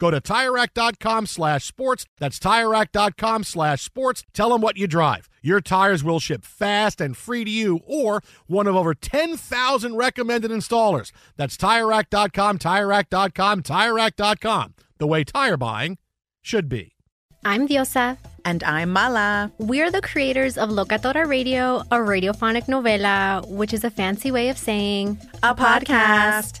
Go to TireRack.com slash sports. That's TireRack.com slash sports. Tell them what you drive. Your tires will ship fast and free to you or one of over 10,000 recommended installers. That's TireRack.com, TireRack.com, TireRack.com. The way tire buying should be. I'm Diosa. And I'm Mala. We're the creators of Locatora Radio, a radiophonic novela, which is a fancy way of saying a podcast.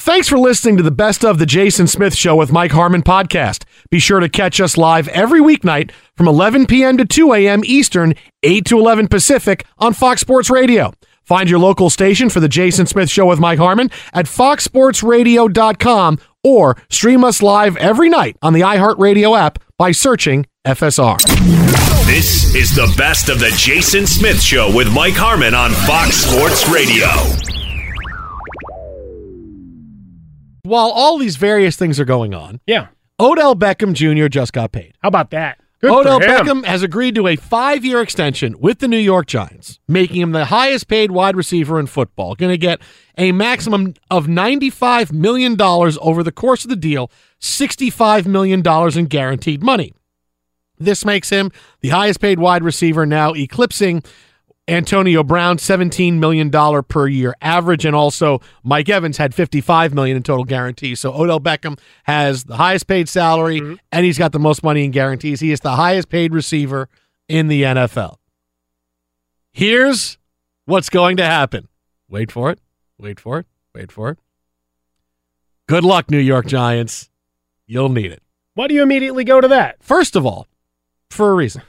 Thanks for listening to the Best of the Jason Smith Show with Mike Harmon podcast. Be sure to catch us live every weeknight from 11 p.m. to 2 a.m. Eastern, 8 to 11 Pacific on Fox Sports Radio. Find your local station for the Jason Smith Show with Mike Harmon at foxsportsradio.com or stream us live every night on the iHeartRadio app by searching FSR. This is the best of the Jason Smith Show with Mike Harmon on Fox Sports Radio. While all these various things are going on, Yeah. Odell Beckham Jr. just got paid. How about that? Good Odell. Beckham has agreed to a five year extension with the New York Giants, making him the highest paid wide receiver in football. Going to get a maximum of $95 million over the course of the deal, $65 million in guaranteed money. This makes him the highest paid wide receiver now, eclipsing Antonio Brown, $17 million per year average, and also Mike Evans had 55 million in total guarantees. So Odell Beckham has the highest paid salary mm-hmm. and he's got the most money in guarantees. He is the highest paid receiver in the NFL. Here's what's going to happen. Wait for it. Wait for it. Wait for it. Good luck, New York Giants. You'll need it. Why do you immediately go to that? First of all, for a reason.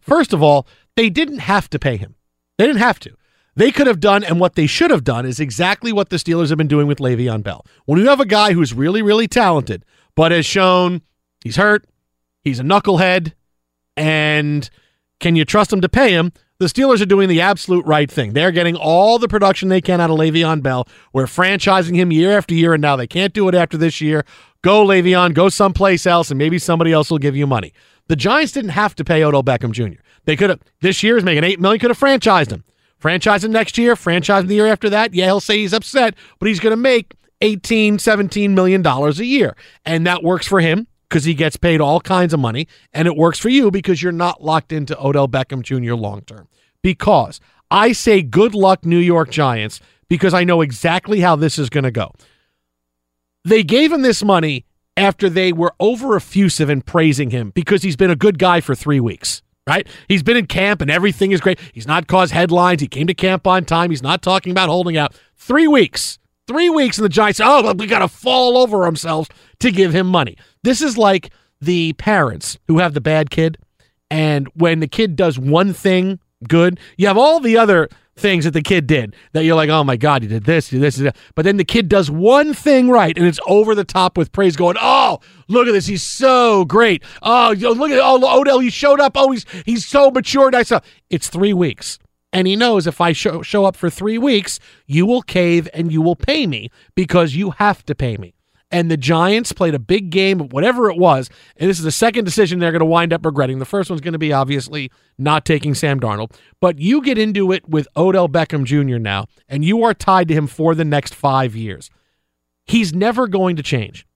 First of all, they didn't have to pay him. They didn't have to. They could have done, and what they should have done is exactly what the Steelers have been doing with Le'Veon Bell. When you have a guy who's really, really talented, but has shown he's hurt, he's a knucklehead, and can you trust him to pay him? The Steelers are doing the absolute right thing. They're getting all the production they can out of Le'Veon Bell. We're franchising him year after year, and now they can't do it after this year. Go, Le'Veon, go someplace else, and maybe somebody else will give you money. The Giants didn't have to pay Odell Beckham Jr. They could have this year is making eight million, could have franchised him. Franchise him next year, franchise him the year after that. Yeah, he'll say he's upset, but he's gonna make 18, 17 million dollars a year. And that works for him because he gets paid all kinds of money, and it works for you because you're not locked into Odell Beckham Jr. long term. Because I say good luck, New York Giants, because I know exactly how this is gonna go. They gave him this money after they were over effusive in praising him because he's been a good guy for three weeks, right? He's been in camp and everything is great. He's not caused headlines. He came to camp on time. He's not talking about holding out. Three weeks. Three weeks, and the Giants, oh, we got to fall over ourselves to give him money. This is like the parents who have the bad kid, and when the kid does one thing good, you have all the other things that the kid did that you're like, oh my God, you did this, you did this, you did. But then the kid does one thing right and it's over the top with praise going, oh, look at this. He's so great. Oh, look at oh, Odell, he showed up. Oh, he's he's so mature. Nice stuff. It's three weeks. And he knows if I show, show up for three weeks, you will cave and you will pay me because you have to pay me. And the Giants played a big game, whatever it was. And this is the second decision they're going to wind up regretting. The first one's going to be obviously not taking Sam Darnold. But you get into it with Odell Beckham Jr. now, and you are tied to him for the next five years. He's never going to change.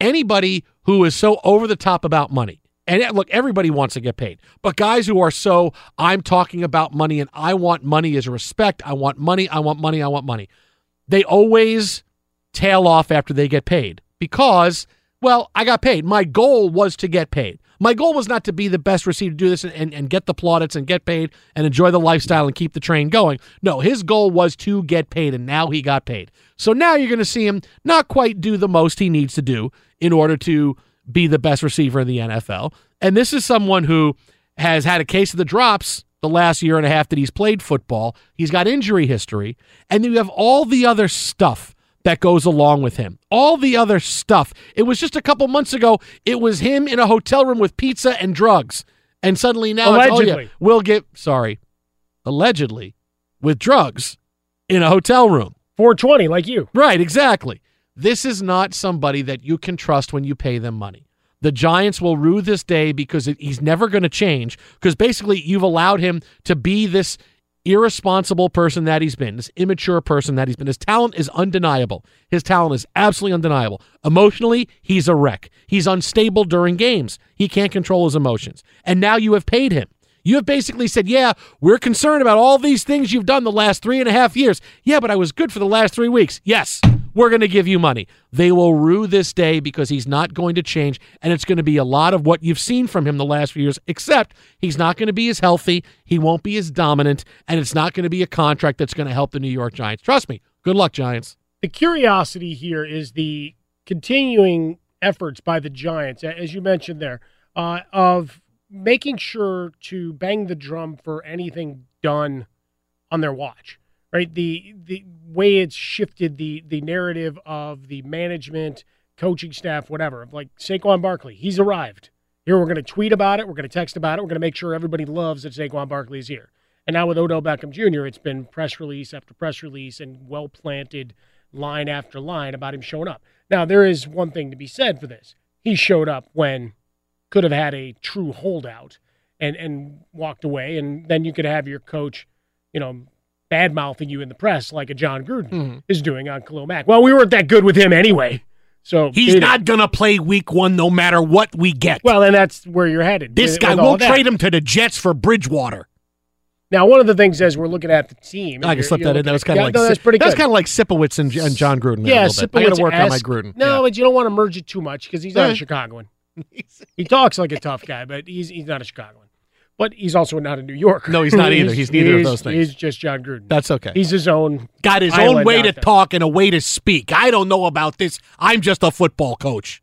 Anybody who is so over the top about money, and eh, look, everybody wants to get paid, but guys who are so, I'm talking about money and I want money as a respect. I want money. I want money. I want money. They always tail off after they get paid because, well, I got paid. My goal was to get paid. My goal was not to be the best receiver to do this and, and, and, get the plaudits and get paid and enjoy the lifestyle and keep the train going. No, his goal was to get paid, and now he got paid. So now you're going to see him not quite do the most he needs to do in order to be the best receiver in the NFL. And this is someone who has had a case of the drops the last year and a half that he's played football. He's got injury history. And then you have all the other stuff that goes along with him. All the other stuff. It was just a couple months ago, it was him in a hotel room with pizza and drugs. And suddenly now allegedly. it's, oh yeah, we'll get, sorry, allegedly with drugs in a hotel room. 420, like you. Right, exactly. This is not somebody that you can trust when you pay them money. The Giants will rue this day because he's never going to change. Because basically, you've allowed him to be this irresponsible person that he's been, this immature person that he's been. His talent is undeniable. His talent is absolutely undeniable. Emotionally, he's a wreck. He's unstable during games. He can't control his emotions. And now you have paid him. You have basically said, Yeah, we're concerned about all these things you've done the last three and a half years. Yeah, but I was good for the last three weeks. Yes, we're going to give you money. They will rue this day because he's not going to change, and it's going to be a lot of what you've seen from him the last few years, except he's not going to be as healthy, he won't be as dominant, and it's not going to be a contract that's going to help the New York Giants. Trust me. Good luck, Giants. The curiosity here is the continuing efforts by the Giants, as you mentioned there, uh, of making sure to bang the drum for anything done on their watch right the the way it's shifted the the narrative of the management coaching staff whatever. Like Saquon Barkley he's arrived. Here we're going to tweet about it we're going to text about it we're going to make sure everybody loves that Saquon Barkley is here. And now with Odell Beckham Jr. it's been press release after press release and well planted line after line about him showing up. Now there is one thing to be said for this. He showed up when could have had a true holdout and and walked away, and then you could have your coach, you know, bad mouthing you in the press like a Jon Gruden Mm-hmm. is doing on Khalil Mack. Well, we weren't that good with him anyway, so He's not going to play week one no matter what we get. Well, and that's where you're headed. this with- guy, we'll trade him to the Jets for Bridgewater. Now, one of the things as we're looking at the team, I can slip that in. That was kind of like no, that's pretty That's kind of like Sipowicz and, and Jon Gruden. yeah, a little bit. I got to work on my Gruden. No, Yeah. but you don't want to merge it too much because he's not Yeah. a Chicagoan. he talks like a tough guy, but he's he's not a Chicagoan. But he's also not a New Yorker. No, he's not either. He's neither of those things. He's just Jon Gruden. That's okay. He's his own. got his own way to there. talk and a way to speak. I don't know about this. I'm just a football coach.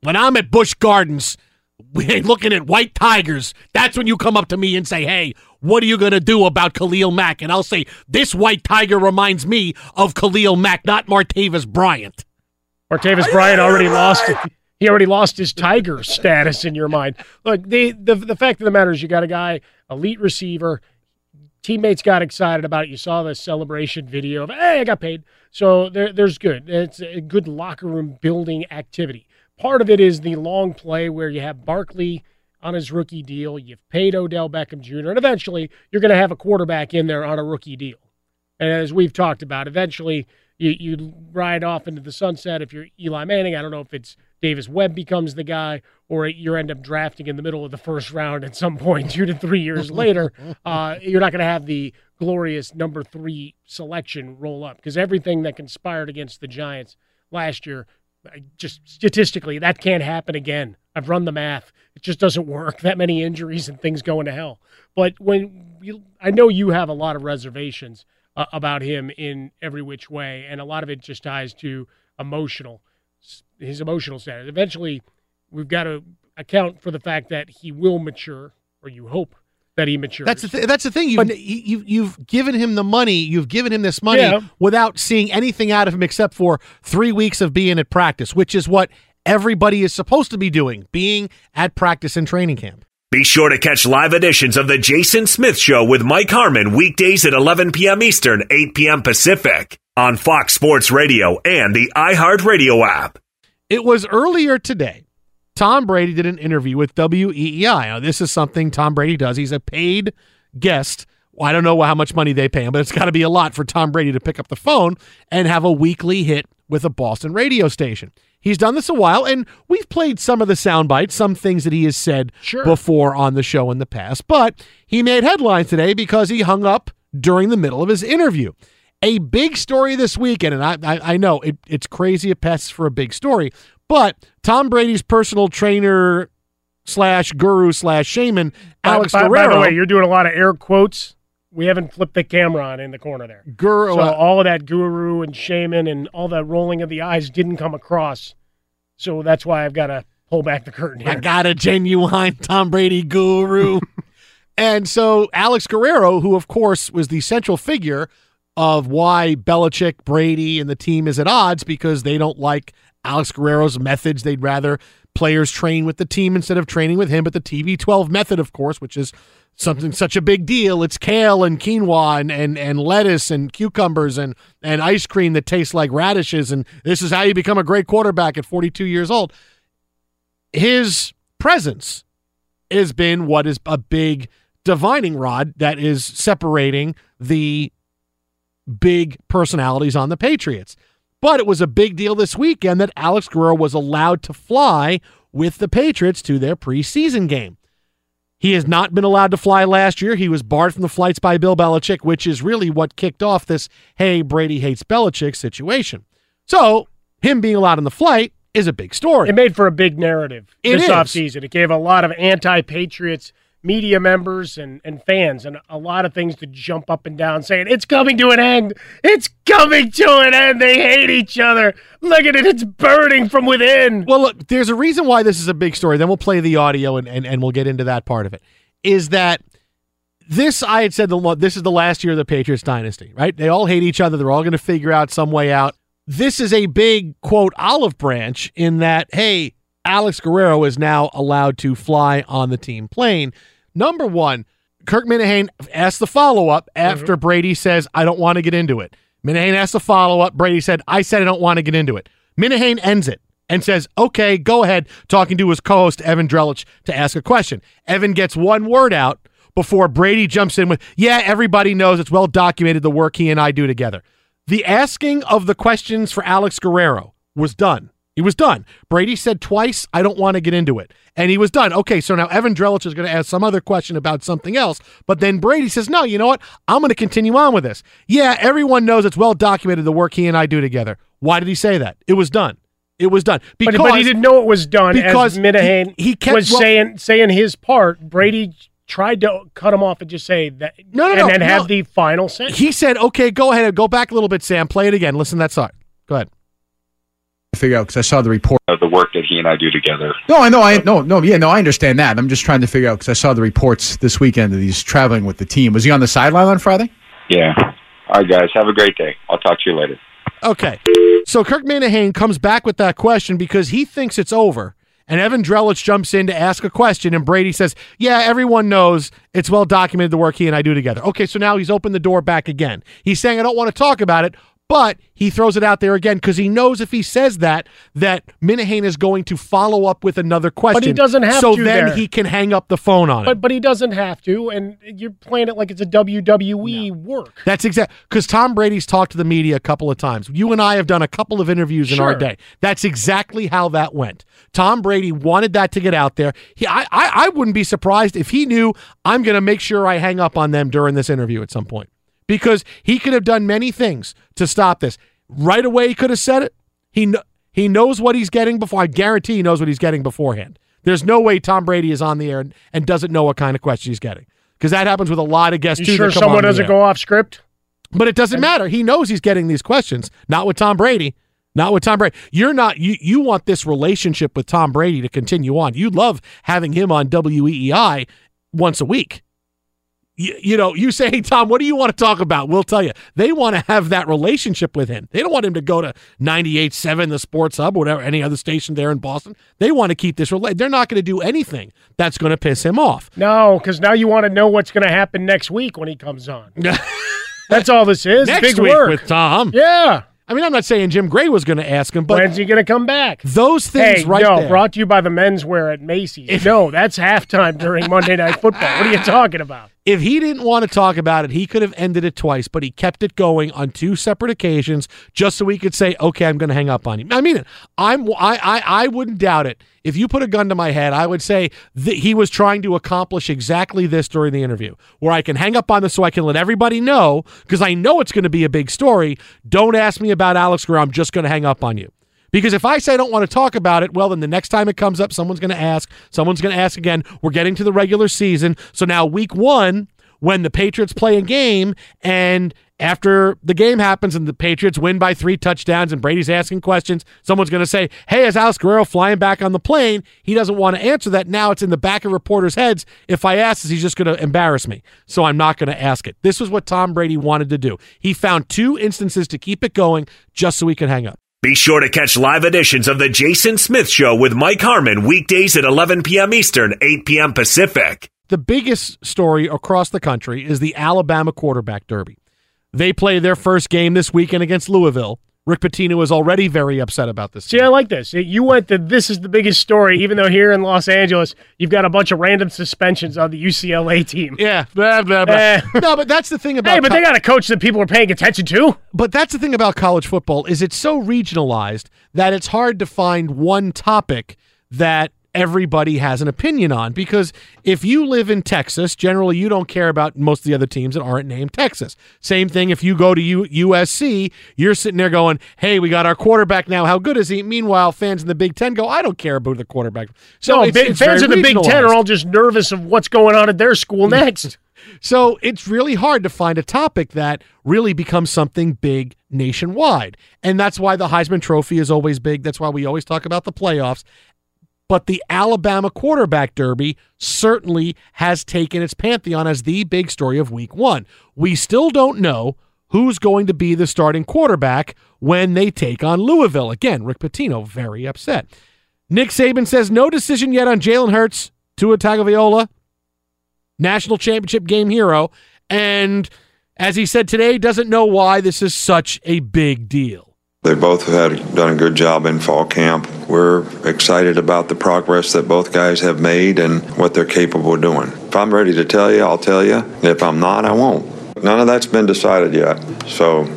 When I'm at Busch Gardens, we looking at white tigers, that's when you come up to me and say, "Hey, what are you going to do about Khalil Mack?" And I'll say, "This white tiger reminds me of Khalil Mack, not Martavis Bryant." Martavis Bryant already lost it. He already lost his Tiger status in your mind. Look, the, the the fact of the matter is, you got a guy, elite receiver. Teammates got excited about it. You saw the celebration video of, hey, I got paid. So there, there's good. It's a good locker room building activity. Part of it is the long play where you have Barkley on his rookie deal. You've paid Odell Beckham Jr. And eventually you're going to have a quarterback in there on a rookie deal. And as we've talked about, eventually you, you ride off into the sunset if you're Eli Manning. I don't know if it's Davis Webb becomes the guy or you end up drafting in the middle of the first round at some point, two to three years later. Uh, you're not going to have the glorious number three selection roll up because everything that conspired against the Giants last year, just statistically, that can't happen again. I've run the math. It just doesn't work. That many injuries and things going to hell. But when you, I know you have a lot of reservations uh, about him in every which way, and a lot of it just ties to emotional, his emotional status. Eventually, we've got to account for the fact that he will mature, or you hope that he matures. That's the th- that's the thing. You've, But- you, you've given him the money. You've given him this money Yeah. without seeing anything out of him except for three weeks of being at practice, which is what everybody is supposed to be doing, being at practice and training camp. Be sure to catch live editions of The Jason Smith Show with Mike Harmon weekdays at 11 p.m. Eastern, 8 p.m. Pacific on Fox Sports Radio and the iHeartRadio app. It was earlier today. Tom Brady did an interview with WEEI. Now, this is something Tom Brady does. He's a paid guest. Well, I don't know how much money they pay him, but it's got to be a lot for Tom Brady to pick up the phone and have a weekly hit with a Boston radio station. He's done this a while, and we've played some of the sound bites, some things that he has said Sure. before on the show in the past. But he made headlines today because he hung up during the middle of his interview. A big story this weekend, and I, I, I know it, it's crazy at best for a big story, but Tom Brady's personal trainer slash guru slash shaman, Alex by, by, Guerrero. by the way, you're doing a lot of air quotes. We haven't flipped the camera on in the corner there. guru, So uh, all of that guru and shaman and all that rolling of the eyes didn't come across. So that's why I've got to pull back the curtain I got a genuine Tom Brady guru. and so Alex Guerrero, who of course was the central figure of why Belichick, Brady, and the team is at odds because they don't like Alex Guerrero's methods. They'd rather players train with the team instead of training with him. But the TB12 method, of course, which is something such a big deal. It's kale and quinoa and, and, and lettuce and cucumbers and, and ice cream that tastes like radishes. And this is how you become a great quarterback at 42 years old. His presence has been what is a big divining rod that is separating the big personalities on the Patriots. But it was a big deal this weekend that Alex Guerrero was allowed to fly with the Patriots to their preseason game. He has not been allowed to fly last year. He was barred from the flights by Bill Belichick, which is really what kicked off this hey, Brady hates Belichick situation. So, him being allowed on the flight is a big story. It made for a big narrative It this is. offseason. It gave a lot of anti-Patriots media members and, and fans and a lot of things to jump up and down saying, it's coming to an end. It's coming to an end. They hate each other. Look at it. It's burning from within. Well, look, there's a reason why this is a big story. Then we'll play the audio and, and, and we'll get into that part of it. Is that this, I had said, the this is the last year of the Patriots dynasty, right? They all hate each other. They're all going to figure out some way out. This is a big, quote, olive branch in that, hey, Alex Guerrero is now allowed to fly on the team plane. Number one, Kirk Minihane asked the follow up after mm-hmm. Brady says, I don't want to get into it. Minihane asked the follow up. Brady said, I said I don't want to get into it. Minihane ends it and says, okay, go ahead, talking to his co host, Evan Drellich, to ask a question. Evan gets one word out before Brady jumps in with, yeah, everybody knows it's well documented the work he and I do together. The asking of the questions for Alex Guerrero was done. He was done. Brady said twice, I don't want to get into it. And he was done. Okay, so now Evan Drellich is going to ask some other question about something else. But then Brady says, no, you know what? I'm going to continue on with this. Yeah, everyone knows it's well documented the work he and I do together. Why did he say that? It was done. It was done. But, but he didn't know it was done because as Minihane he- he kept- was well- saying saying his part. Brady tried to cut him off and just say that No, no, and no, then no. have the final sentence. he said, okay, go ahead. And go back a little bit, Sam. Play it again. Listen to that side. Go ahead. Figure out because I saw the report. of the work that he and I do together. No, I know, I no, no, yeah, no, I understand that. I'm just trying to figure out because I saw the reports this weekend that he's traveling with the team. Was he on the sideline on Friday? Yeah. All right, guys. Have a great day. I'll talk to you later. Okay. So Kirk Minihane comes back with that question because he thinks it's over. And Evan Drellich jumps in to ask a question, and Brady says, Yeah, everyone knows it's well documented the work he and I do together. Okay, so now he's opened the door back again. He's saying, I don't want to talk about it, but he throws it out there again because he knows if he says that, that Minihane is going to follow up with another question. But he doesn't have so to then there. he can hang up the phone on it. But but he doesn't have to, and you're playing it like it's a WWE work. That's exact because Tom Brady's talked to the media a couple of times. You and I have done a couple of interviews in our day. That's exactly how that went. Tom Brady wanted that to get out there. He, I, I, I wouldn't be surprised if he knew I'm going to make sure I hang up on them during this interview at some point because he could have done many things to stop this. Right away, he could have said it. He kn- he knows what he's getting before. I guarantee he knows what he's getting beforehand. There's no way Tom Brady is on the air and, and doesn't know what kind of question he's getting because that happens with a lot of guests You too. sure someone doesn't go off script? But it doesn't matter. He knows he's getting these questions. Not with Tom Brady. Not with Tom Brady. You're not you you want this relationship with Tom Brady to continue on. You love having him on WEEI once a week. You, you know, you say, hey, Tom, what do you want to talk about? We'll tell you. They want to have that relationship with him. They don't want him to go to 98.7, the Sports Hub, or whatever, any other station there in Boston. They want to keep this related. They're not going to do anything that's going to piss him off. No, because now you want to know what's going to happen next week when he comes on. That's all this is. Next Big week work. with Tom. yeah. I mean, I'm not saying Jim Gray was going to ask him, but When's he going to come back? those things Hey, right no, there. brought to you by the menswear at Macy's. no, that's halftime during Monday Night Football. What are you talking about? If he didn't want to talk about it, he could have ended it twice, but he kept it going on two separate occasions just so he could say, "Okay, I'm going to hang up on you." I mean it. I'm I I, I wouldn't doubt it. If you put a gun to my head, I would say that he was trying to accomplish exactly this during the interview, where I can hang up on this so I can let everybody know because I know it's going to be a big story. Don't ask me about Alex Guerrero. I'm just going to hang up on you. Because if I say I don't want to talk about it, well, then the next time it comes up, someone's going to ask. Someone's going to ask again. We're getting to the regular season. So now, week one, when the Patriots play a game, and after the game happens and the Patriots win by three touchdowns and Brady's asking questions, someone's going to say, Hey, is Alex Guerrero flying back on the plane? He doesn't want to answer that. Now it's in the back of reporters' heads. If I ask this, he's just going to embarrass me. So I'm not going to ask it. This was what Tom Brady wanted to do. He found two instances to keep it going just so he could hang up. Be sure to catch live editions of The Jason Smith Show with Mike Harmon weekdays at 11 p.m. Eastern, 8 p.m. Pacific. the biggest story across the country is the Alabama quarterback derby. They play their first game this weekend against Louisville. Rick Pitino is already very upset about this. See, I like this. You went to this is the biggest story, even though here in Los Angeles, you've got a bunch of random suspensions on the UCLA team. Yeah, blah, blah, blah. Eh. no, but that's the thing about Hey, but co- they got a coach that people are paying attention to. but that's the thing about college football is it's so regionalized that it's hard to find one topic that everybody has an opinion on because if you live in Texas, generally you don't care about most of the other teams that aren't named Texas. Same thing if you go to U- USC, you're sitting there going, "Hey, we got our quarterback now. How good is he?" Meanwhile, fans in the Big 10 go, "I don't care about the quarterback." So no, it's, big, it's fans in the Big Ten are all just nervous of what's going on at their school next. So it's really hard to find a topic that really becomes something big nationwide. And that's why the Heisman Trophy is always big. That's why we always talk about the playoffs. But the Alabama quarterback derby certainly has taken its pantheon as the big story of week one. We still don't know who's going to be the starting quarterback when they take on Louisville. Again, Rick Pitino very upset. Nick Saban says no decision yet on Jalen Hurts, Tua Tagovailoa, national championship game hero, and as he said today, doesn't know why this is such a big deal. They both have had, done a good job in fall camp. We're excited about the progress that both guys have made and what they're capable of doing. If I'm ready to tell you, I'll tell you. If I'm not, I won't. None of that's been decided yet. So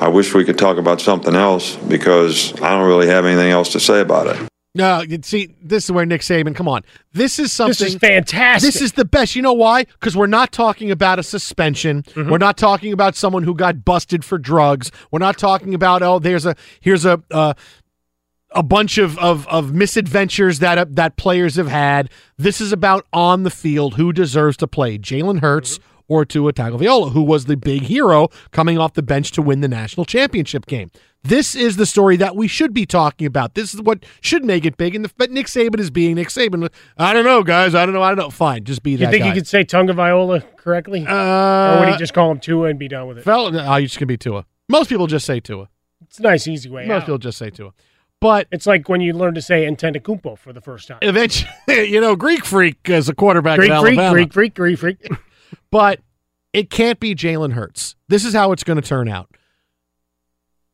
I wish we could talk about something else because I don't really have anything else to say about it. No, you see, this is where Nick Saban. Come on, this is something. This is fantastic. This is the best. You know why? Because we're not talking about a suspension. Mm-hmm. We're not talking about someone who got busted for drugs. We're not talking about oh, there's a here's a uh, a bunch of, of of misadventures that uh, that players have had. This is about on the field who deserves to play, Jalen Hurts or Tua Tagovailoa, who was the big hero coming off the bench to win the national championship game. This is the story that we should be talking about. This is what should make it big. And the, but Nick Saban is being Nick Saban. I don't know, guys. I don't know. I don't know. Fine, just be You think guy. you could say Tagovailoa correctly? uh, or would he just call him Tua and be done with it? Fell, oh, you just gonna be Tua. Most people just say Tua. It's a nice, easy way Most out. people just say Tua. But It's like when you learn to say Antetokounmpo for the first time. eventually, you know, Greek freak as a quarterback Greek freak. Greek freak, Greek freak. But it can't be Jalen Hurts. This is how it's going to turn out.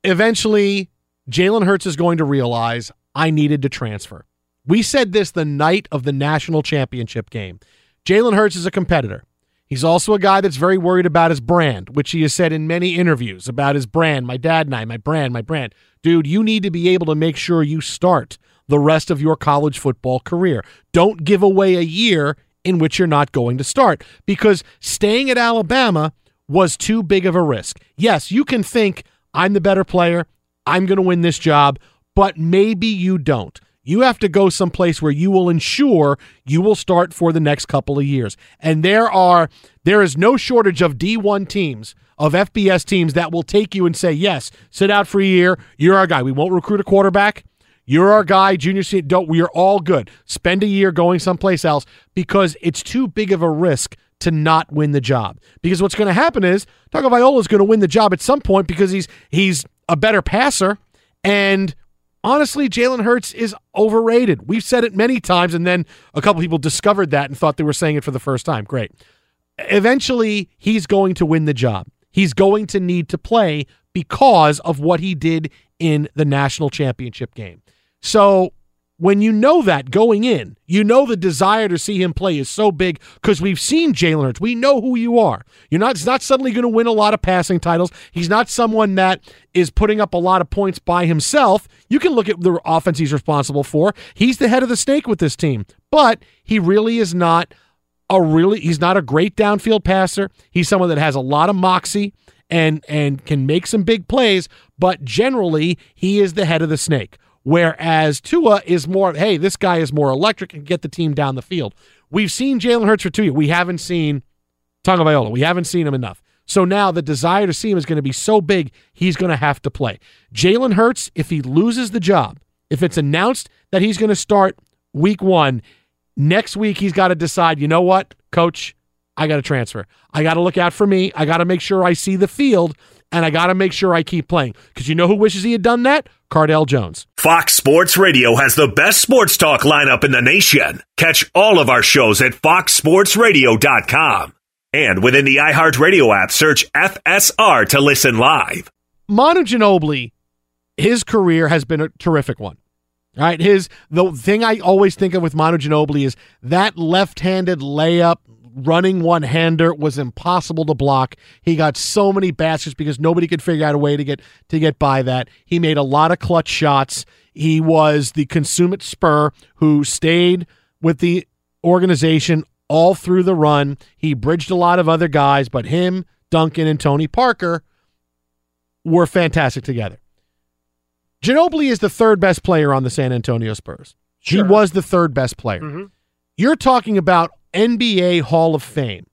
Eventually, Jalen Hurts is going to realize I needed to transfer. We said this the night of the national championship game. Jalen Hurts is a competitor. He's also a guy that's very worried about his brand, which he has said in many interviews about his brand. My dad and I, my brand, my brand. Dude, you need to be able to make sure you start the rest of your college football career. Don't give away a year in which you're not going to start because staying at Alabama was too big of a risk. Yes, you can think, I'm the better player, I'm going to win this job, but maybe you don't. You have to go someplace where you will ensure you will start for the next couple of years. And there are there is no shortage of D1 teams, of FBS teams that will take you and say, "Yes, sit out for a year. You're our guy. We won't recruit a quarterback. You're our guy, junior senior. Don't. We are all good. Spend a year going someplace else because it's too big of a risk to not win the job. Because what's going to happen is Tagovailoa is going to win the job at some point because he's he's a better passer and honestly, Jalen Hurts is overrated. We've said it many times, and then a couple people discovered that and thought they were saying it for the first time. Great. Eventually, he's going to win the job. He's going to need to play because of what he did in the national championship game. So when you know that going in, you know the desire to see him play is so big because we've seen Jalen Hurts. We know who you are. You're not. He's not suddenly going to win a lot of passing titles. He's not someone that is putting up a lot of points by himself. You can look at the offense he's responsible for. He's the head of the snake with this team, but he really is not a really. He's not a great downfield passer. He's someone that has a lot of moxie and and can make some big plays, but generally he is the head of the snake. Whereas Tua is more, hey, this guy is more electric and get the team down the field. We've seen Jalen Hurts for two years. We haven't seen Tagovailoa. We haven't seen him enough. So now the desire to see him is going to be so big, he's going to have to play. Jalen Hurts, if he loses the job, if it's announced that he's going to start week one, next week he's got to decide, you know what, coach, I got to transfer. I got to look out for me. I got to make sure I see the field and I got to make sure I keep playing. Because you know who wishes he had done that? Cardale Jones. Fox Sports Radio has the best sports talk lineup in the nation. Catch all of our shows at foxsportsradio.com. And within the iHeartRadio app, search FSR to listen live. Manu Ginobili, his career has been a terrific one. All right, his the thing I always think of with Manu Ginobili is that left-handed layup running one-hander was impossible to block. He got so many baskets because nobody could figure out a way to get to get by that. He made a lot of clutch shots. He was the consummate spur who stayed with the organization all through the run. He bridged a lot of other guys, but him, Duncan, and Tony Parker were fantastic together. Ginobili is the third best player on the San Antonio Spurs. Sure. He was the third best player. Mhm. You're talking about NBA Hall of Fame.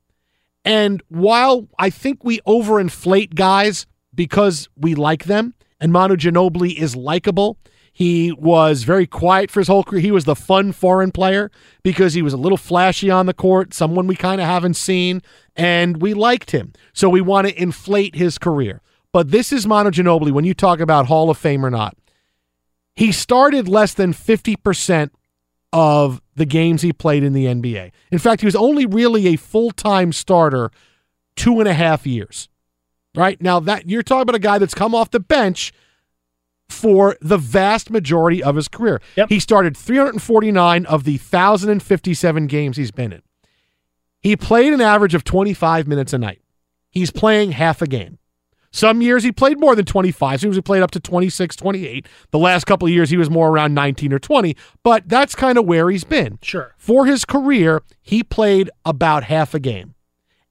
And while I think we overinflate guys because we like them, and Manu Ginobili is likable, he was very quiet for his whole career. He was the fun foreign player because he was a little flashy on the court, someone we kind of haven't seen, and we liked him. So we want to inflate his career. But this is Manu Ginobili when you talk about Hall of Fame or not. He started less than 50% of the games he played in the NBA. In fact, he was only really a full time starter two and a half years. Right now, that you're talking about a guy that's come off the bench for the vast majority of his career. He started 349 of the 1,057 games he's been in. He played an average of 25 minutes a night. He's playing half a game. Some years he played more than 25. Sometimes he played up to 26, 28. The last couple of years he was more around 19 or 20, but that's kind of where he's been. Sure. For his career, he played about half a game.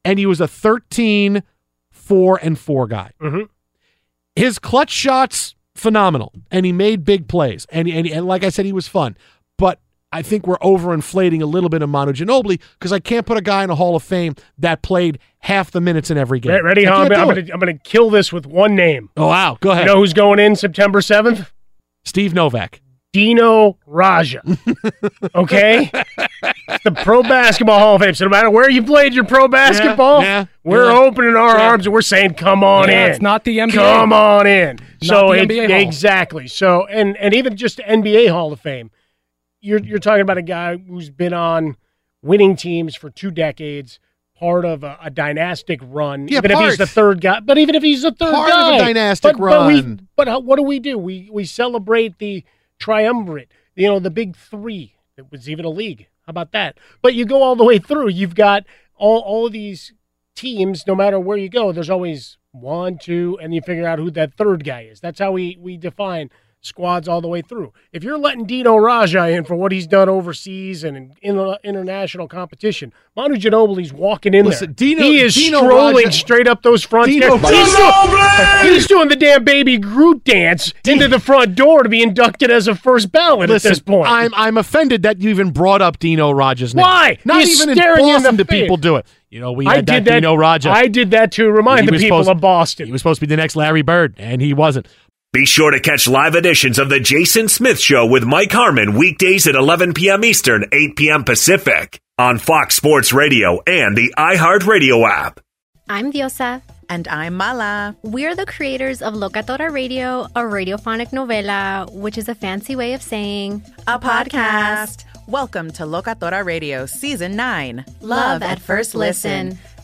And he was a 13, 4 and 4 guy. Mm-hmm. His clutch shots phenomenal and he made big plays. And and, and like I said he was fun. But I think we're overinflating a little bit of Manu Ginobili because I can't put a guy in a Hall of Fame that played half the minutes in every game. Re- Ready, I huh? I'm, gonna. I'm gonna kill this with one name. Oh wow, go ahead. You know who's going in September 7th? Steve Novak. Dino Radja. Okay? the Pro Basketball Hall of Fame. So no matter where you played your pro basketball, yeah, we're yeah. opening our Yeah. arms and we're saying, come on Yeah, in. it's not the NBA. Come on in. Not so the it- Hall. exactly. So and and even just the NBA Hall of Fame, you're you're talking about a guy who's been on winning teams for two decades, part of a, a dynastic run. Yeah, even if he's the third guy, but even if he's the third Part of a dynastic but, But, we, run. but how, what do we do? We we celebrate the triumvirate. You know, the big three. It was even a league. How about that? But you go all the way through. You've got all all of these teams. No matter where you go, there's always one, two, and you figure out who that third guy is. That's how we we define squads all the way through. If you're letting Dino Radja in for what he's done overseas and in, in international competition, Manu Ginobili's walking in Listen, there. Dino- he is Dino strolling Radja- straight up those front Dino. He's doing, he's doing the damn baby Groot dance into the front door to be inducted as a first ballot Listen, at this point. I'm I'm offended that you even brought up Dino Radja's name. Why? Not He's even in Boston do people do it. You know, we I had did that. Dino Radja. I did that to remind He the people supposed- of Boston. He was supposed to be the next Larry Bird, and he wasn't. Be sure to catch live editions of The Jason Smith Show with Mike Harmon weekdays at 11 p.m. Eastern, 8 p.m. Pacific on Fox Sports Radio and the iHeartRadio app. I'm Diosa. And I'm Mala. We're the creators of Locatora Radio, a radiophonic novela, which is a fancy way of saying a podcast. Welcome to Locatora Radio Season 9 Love, Love at, at First listen. listen.